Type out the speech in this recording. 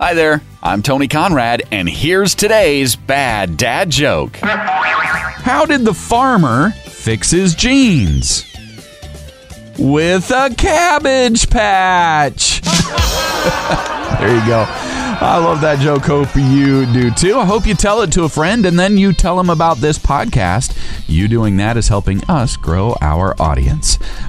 Hi there, I'm Tony Conrad, and here's today's bad dad joke. How did the farmer fix his jeans? With a cabbage patch. there you go. I love that joke. Hope you do too. I hope you tell it to a friend and then you tell them about this podcast. You doing that is helping us grow our audience.